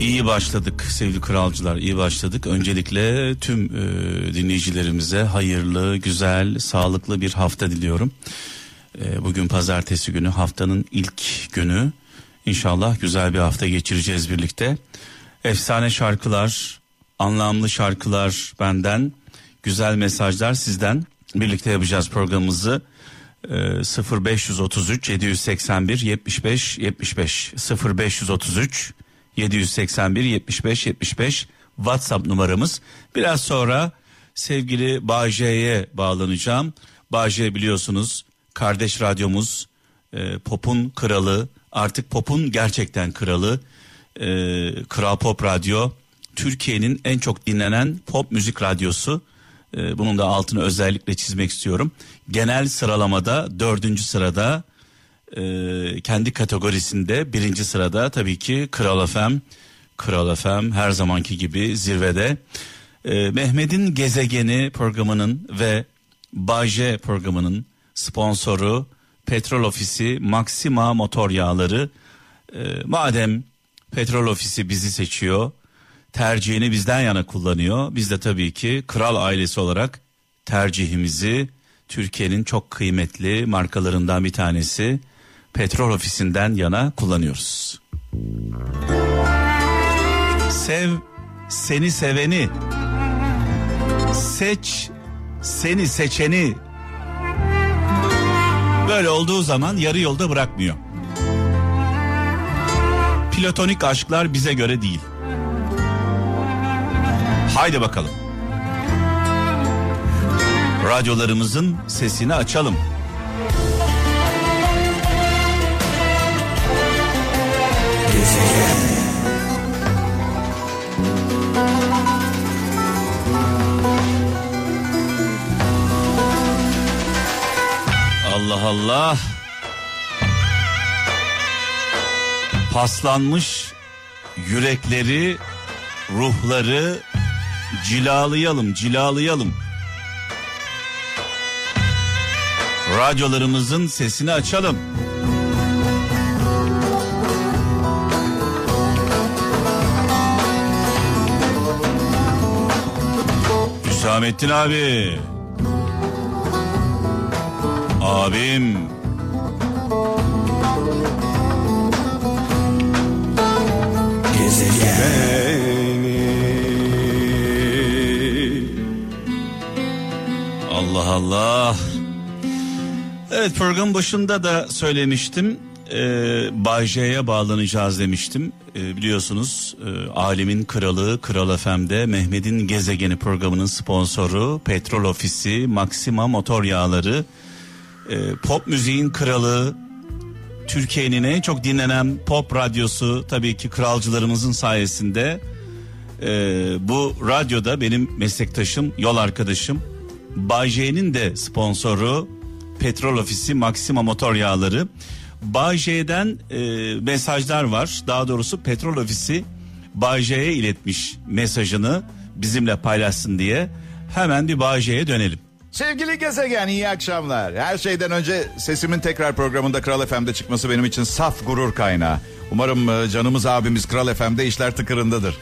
İyi başladık sevgili kralcılar iyi başladık. Öncelikle tüm e, dinleyicilerimize hayırlı, güzel, sağlıklı bir hafta diliyorum. E, bugün pazartesi günü haftanın ilk günü. İnşallah güzel bir hafta geçireceğiz birlikte. Efsane şarkılar, anlamlı şarkılar benden, güzel mesajlar sizden. Birlikte yapacağız programımızı. E, 0533 781 75 75 0533 781 75 75 WhatsApp numaramız. Biraz sonra sevgili Bağcay'e bağlanacağım. Bağcay biliyorsunuz kardeş radyomuz e, Pop'un kralı artık Pop'un gerçekten kralı e, Kral Pop Radyo Türkiye'nin en çok dinlenen pop müzik radyosu. E, bunun da altını özellikle çizmek istiyorum. Genel sıralamada dördüncü sırada e, kendi kategorisinde birinci sırada tabii ki Kral FM. Kral FM her zamanki gibi zirvede. E, Mehmet'in Gezegeni programının ve Baje programının sponsoru Petrol Ofisi Maxima Motor Yağları. E, madem Petrol Ofisi bizi seçiyor, tercihini bizden yana kullanıyor. Biz de tabii ki kral ailesi olarak tercihimizi Türkiye'nin çok kıymetli markalarından bir tanesi Petrol Ofisi'nden yana kullanıyoruz. Sev seni seveni. Seç seni seçeni. Böyle olduğu zaman yarı yolda bırakmıyor. Platonik aşklar bize göre değil. Haydi bakalım. Radyolarımızın sesini açalım. Allah Allah. Paslanmış yürekleri, ruhları cilalayalım, cilalayalım. Radyolarımızın sesini açalım. Hüsamettin abi. Abim. Allah Allah. Evet program başında da söylemiştim. Ee, Bay J'ye bağlanacağız demiştim. Ee, biliyorsunuz e, Alemin Kralı Kral FM'de Mehmet'in Gezegeni programının sponsoru Petrol Ofisi Maxima Motor Yağları e, pop müziğin kralı Türkiye'nin en çok dinlenen pop radyosu tabii ki kralcılarımızın sayesinde e, bu radyoda benim meslektaşım yol arkadaşım Bay J'nin de sponsoru Petrol Ofisi Maxima Motor Yağları. J'den e, mesajlar var. Daha doğrusu Petrol Ofisi J'ye iletmiş mesajını bizimle paylaşsın diye. Hemen bir J'ye dönelim. Sevgili gezegen iyi akşamlar. Her şeyden önce sesimin tekrar programında Kral FM'de çıkması benim için saf gurur kaynağı. Umarım e, canımız abimiz Kral FM'de işler tıkırındadır.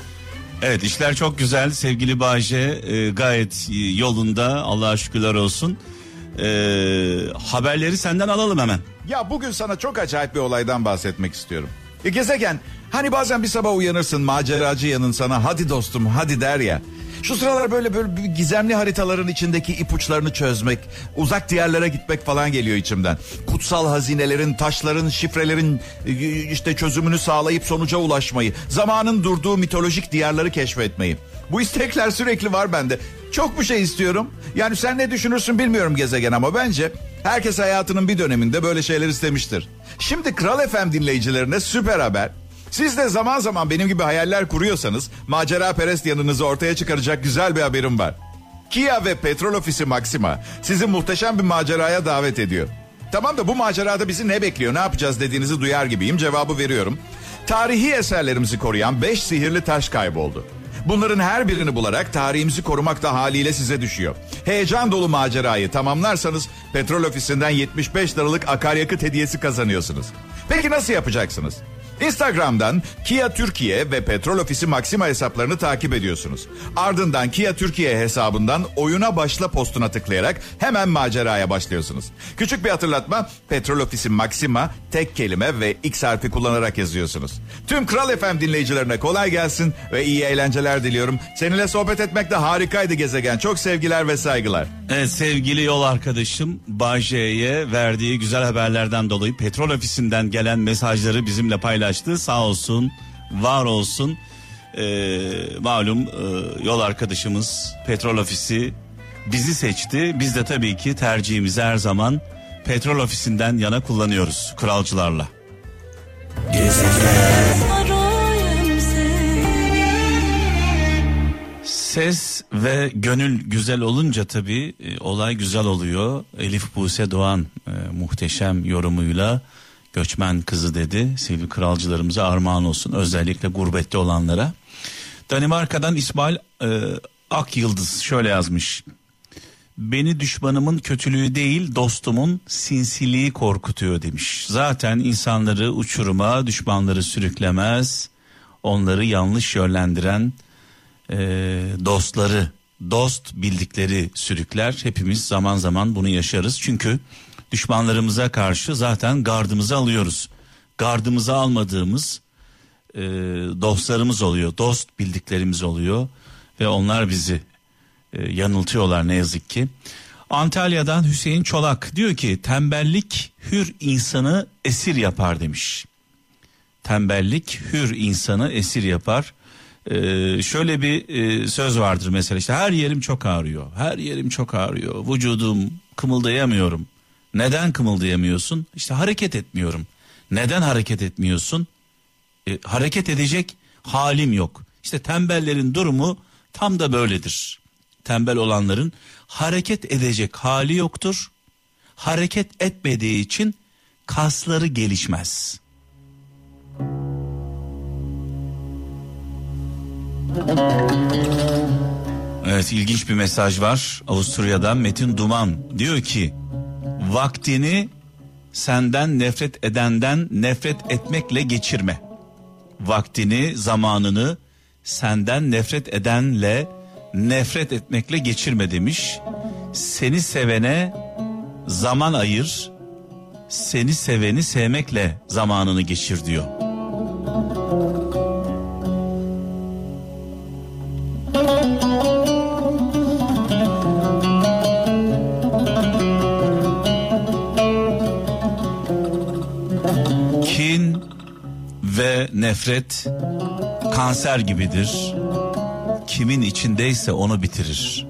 Evet işler çok güzel sevgili Bayce e, gayet e, yolunda Allah'a şükürler olsun. E, haberleri senden alalım hemen. Ya bugün sana çok acayip bir olaydan bahsetmek istiyorum. E, gezegen hani bazen bir sabah uyanırsın maceracı yanın sana hadi dostum hadi der ya. Şu sıralar böyle böyle bir gizemli haritaların içindeki ipuçlarını çözmek, uzak diyarlara gitmek falan geliyor içimden. Kutsal hazinelerin, taşların, şifrelerin e, işte çözümünü sağlayıp sonuca ulaşmayı, zamanın durduğu mitolojik diyarları keşfetmeyi. Bu istekler sürekli var bende. Çok bir şey istiyorum. Yani sen ne düşünürsün bilmiyorum gezegen ama bence herkes hayatının bir döneminde böyle şeyler istemiştir. Şimdi Kral FM dinleyicilerine süper haber. Siz de zaman zaman benim gibi hayaller kuruyorsanız macera perest yanınızı ortaya çıkaracak güzel bir haberim var. Kia ve Petrol Ofisi Maxima sizi muhteşem bir maceraya davet ediyor. Tamam da bu macerada bizi ne bekliyor, ne yapacağız dediğinizi duyar gibiyim. Cevabı veriyorum. Tarihi eserlerimizi koruyan 5 sihirli taş kayboldu. Bunların her birini bularak tarihimizi korumak da haliyle size düşüyor. Heyecan dolu macerayı tamamlarsanız petrol ofisinden 75 liralık akaryakıt hediyesi kazanıyorsunuz. Peki nasıl yapacaksınız? Instagram'dan Kia Türkiye ve Petrol Ofisi Maxima hesaplarını takip ediyorsunuz. Ardından Kia Türkiye hesabından oyuna başla postuna tıklayarak hemen maceraya başlıyorsunuz. Küçük bir hatırlatma Petrol Ofisi Maxima tek kelime ve X harfi kullanarak yazıyorsunuz. Tüm Kral FM dinleyicilerine kolay gelsin ve iyi eğlenceler diliyorum. Seninle sohbet etmek de harikaydı gezegen. Çok sevgiler ve saygılar. Evet sevgili yol arkadaşım Baje'ye verdiği güzel haberlerden dolayı petrol ofisinden gelen mesajları bizimle paylaştı. Sağ olsun, var olsun. Ee, malum e, yol arkadaşımız petrol ofisi bizi seçti. Biz de tabii ki tercihimizi her zaman petrol ofisinden yana kullanıyoruz kralcılarla. Ses ve gönül güzel olunca tabii e, olay güzel oluyor. Elif Buse Doğan e, muhteşem yorumuyla göçmen kızı dedi. Sevgili kralcılarımıza armağan olsun özellikle gurbette olanlara. Danimarka'dan İsmail e, Ak Yıldız şöyle yazmış. Beni düşmanımın kötülüğü değil dostumun sinsiliği korkutuyor demiş. Zaten insanları uçuruma düşmanları sürüklemez. Onları yanlış yönlendiren e, dostları, dost bildikleri sürükler. Hepimiz zaman zaman bunu yaşarız. Çünkü düşmanlarımıza karşı zaten gardımızı alıyoruz. Gardımızı almadığımız e, dostlarımız oluyor. Dost bildiklerimiz oluyor. Ve onlar bizi e, yanıltıyorlar ne yazık ki. Antalya'dan Hüseyin Çolak diyor ki tembellik hür insanı esir yapar demiş. Tembellik hür insanı esir yapar. Ee, şöyle bir e, söz vardır mesela işte her yerim çok ağrıyor. Her yerim çok ağrıyor. Vücudum kımıldayamıyorum. Neden kımıldayamıyorsun? İşte hareket etmiyorum. Neden hareket etmiyorsun? E, hareket edecek halim yok. İşte tembellerin durumu tam da böyledir. Tembel olanların hareket edecek hali yoktur. Hareket etmediği için kasları gelişmez. Evet ilginç bir mesaj var. Avusturya'dan Metin Duman diyor ki vaktini senden nefret edenden nefret etmekle geçirme. Vaktini, zamanını senden nefret edenle nefret etmekle geçirme demiş. Seni sevene zaman ayır, seni seveni sevmekle zamanını geçir diyor. Nefret kanser gibidir. Kimin içindeyse onu bitirir.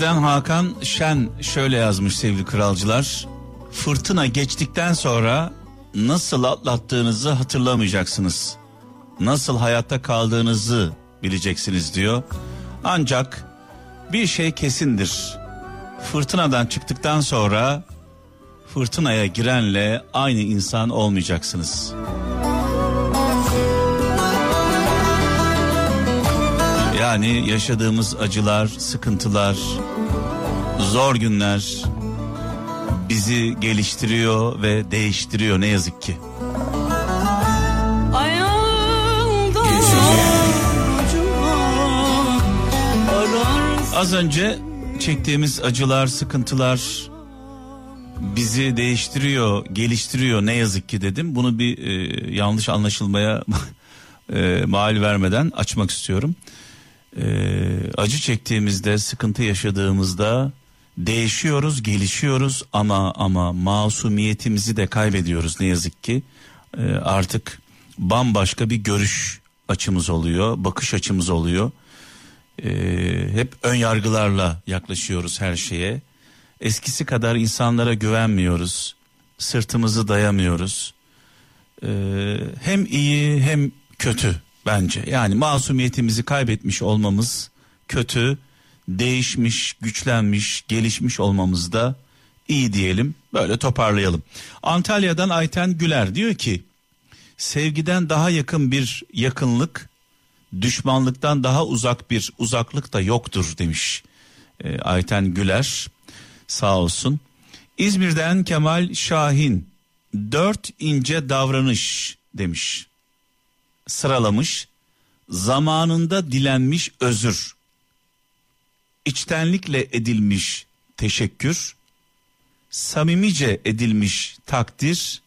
Balıkesir'den Hakan Şen şöyle yazmış sevgili kralcılar. Fırtına geçtikten sonra nasıl atlattığınızı hatırlamayacaksınız. Nasıl hayatta kaldığınızı bileceksiniz diyor. Ancak bir şey kesindir. Fırtınadan çıktıktan sonra fırtınaya girenle aynı insan olmayacaksınız. Yani yaşadığımız acılar, sıkıntılar, zor günler bizi geliştiriyor ve değiştiriyor ne yazık ki. Az önce çektiğimiz acılar, sıkıntılar bizi değiştiriyor, geliştiriyor ne yazık ki dedim. Bunu bir e, yanlış anlaşılmaya e, mal vermeden açmak istiyorum. E, acı çektiğimizde, sıkıntı yaşadığımızda Değişiyoruz, gelişiyoruz ama ama masumiyetimizi de kaybediyoruz ne yazık ki. Ee, artık bambaşka bir görüş açımız oluyor, bakış açımız oluyor. Ee, hep ön yargılarla yaklaşıyoruz her şeye. Eskisi kadar insanlara güvenmiyoruz. Sırtımızı dayamıyoruz. Ee, hem iyi hem kötü bence. Yani masumiyetimizi kaybetmiş olmamız kötü. Değişmiş, güçlenmiş, gelişmiş olmamız da iyi diyelim. Böyle toparlayalım. Antalya'dan Ayten Güler diyor ki sevgiden daha yakın bir yakınlık düşmanlıktan daha uzak bir uzaklık da yoktur demiş Ee, Ayten Güler sağ olsun. İzmir'den Kemal Şahin dört ince davranış demiş sıralamış zamanında dilenmiş özür içtenlikle edilmiş teşekkür samimice edilmiş takdir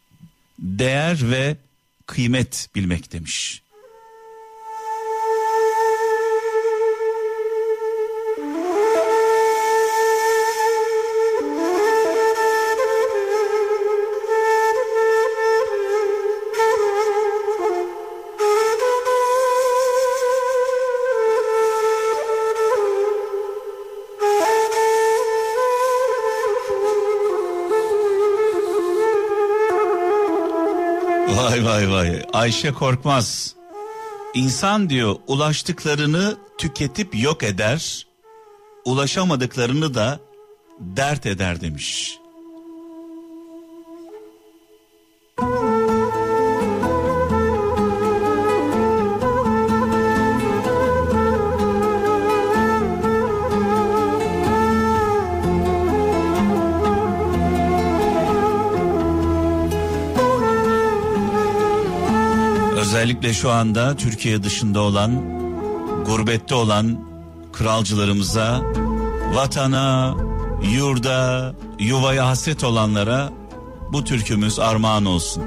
değer ve kıymet bilmek demiş. Vay vay vay. Ayşe Korkmaz. İnsan diyor ulaştıklarını tüketip yok eder. Ulaşamadıklarını da dert eder demiş. Özellikle şu anda Türkiye dışında olan, gurbette olan kralcılarımıza, vatana, yurda, yuvaya hasret olanlara bu türkümüz armağan olsun.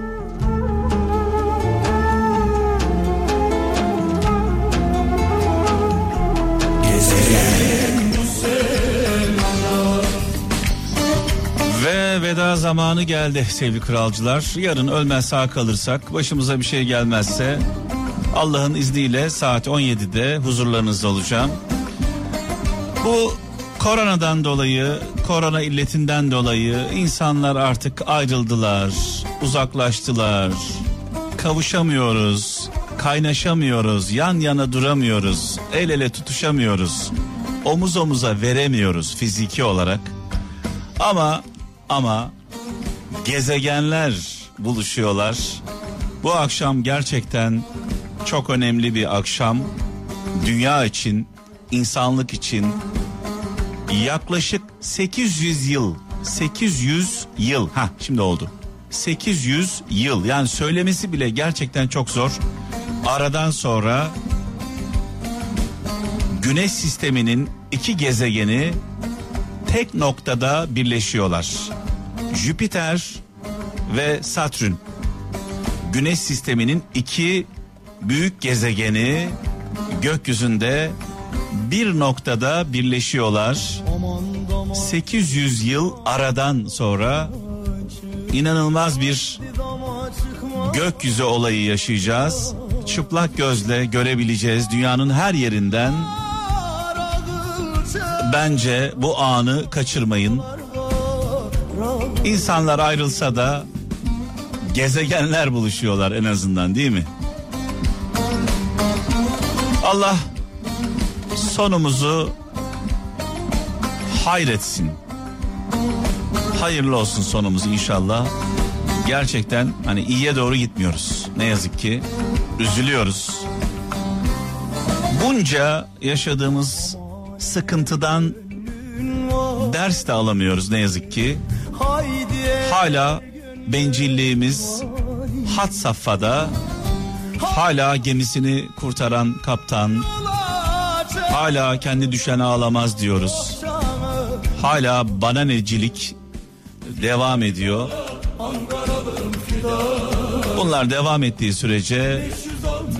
Veda zamanı geldi sevgili kralcılar. Yarın ölmez sağ kalırsak, başımıza bir şey gelmezse Allah'ın izniyle saat 17'de huzurlarınızda olacağım. Bu koronadan dolayı, korona illetinden dolayı insanlar artık ayrıldılar, uzaklaştılar. Kavuşamıyoruz, kaynaşamıyoruz, yan yana duramıyoruz, el ele tutuşamıyoruz. Omuz omuza veremiyoruz fiziki olarak. Ama ama gezegenler buluşuyorlar. Bu akşam gerçekten çok önemli bir akşam. Dünya için, insanlık için yaklaşık 800 yıl, 800 yıl. Ha şimdi oldu. 800 yıl yani söylemesi bile gerçekten çok zor. Aradan sonra Güneş sisteminin iki gezegeni tek noktada birleşiyorlar. Jüpiter ve Satürn. Güneş sisteminin iki büyük gezegeni gökyüzünde bir noktada birleşiyorlar. 800 yıl aradan sonra inanılmaz bir gökyüzü olayı yaşayacağız. Çıplak gözle görebileceğiz dünyanın her yerinden. Bence bu anı kaçırmayın. İnsanlar ayrılsa da gezegenler buluşuyorlar en azından değil mi? Allah sonumuzu hayretsin. Hayırlı olsun sonumuz inşallah. Gerçekten hani iyiye doğru gitmiyoruz. Ne yazık ki üzülüyoruz. Bunca yaşadığımız sıkıntıdan ders de alamıyoruz ne yazık ki. Hala bencilliğimiz hat safhada. Hala gemisini kurtaran kaptan. Hala kendi düşen ağlamaz diyoruz. Hala bananecilik devam ediyor. Bunlar devam ettiği sürece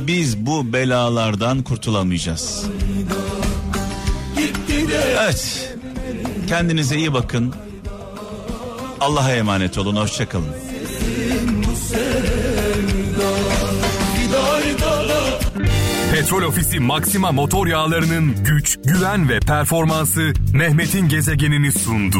biz bu belalardan kurtulamayacağız. Evet. Kendinize iyi bakın. Allah'a emanet olun. Hoşçakalın. Petrol Ofisi Maxima motor yağlarının güç, güven ve performansı Mehmet'in gezegenini sundu.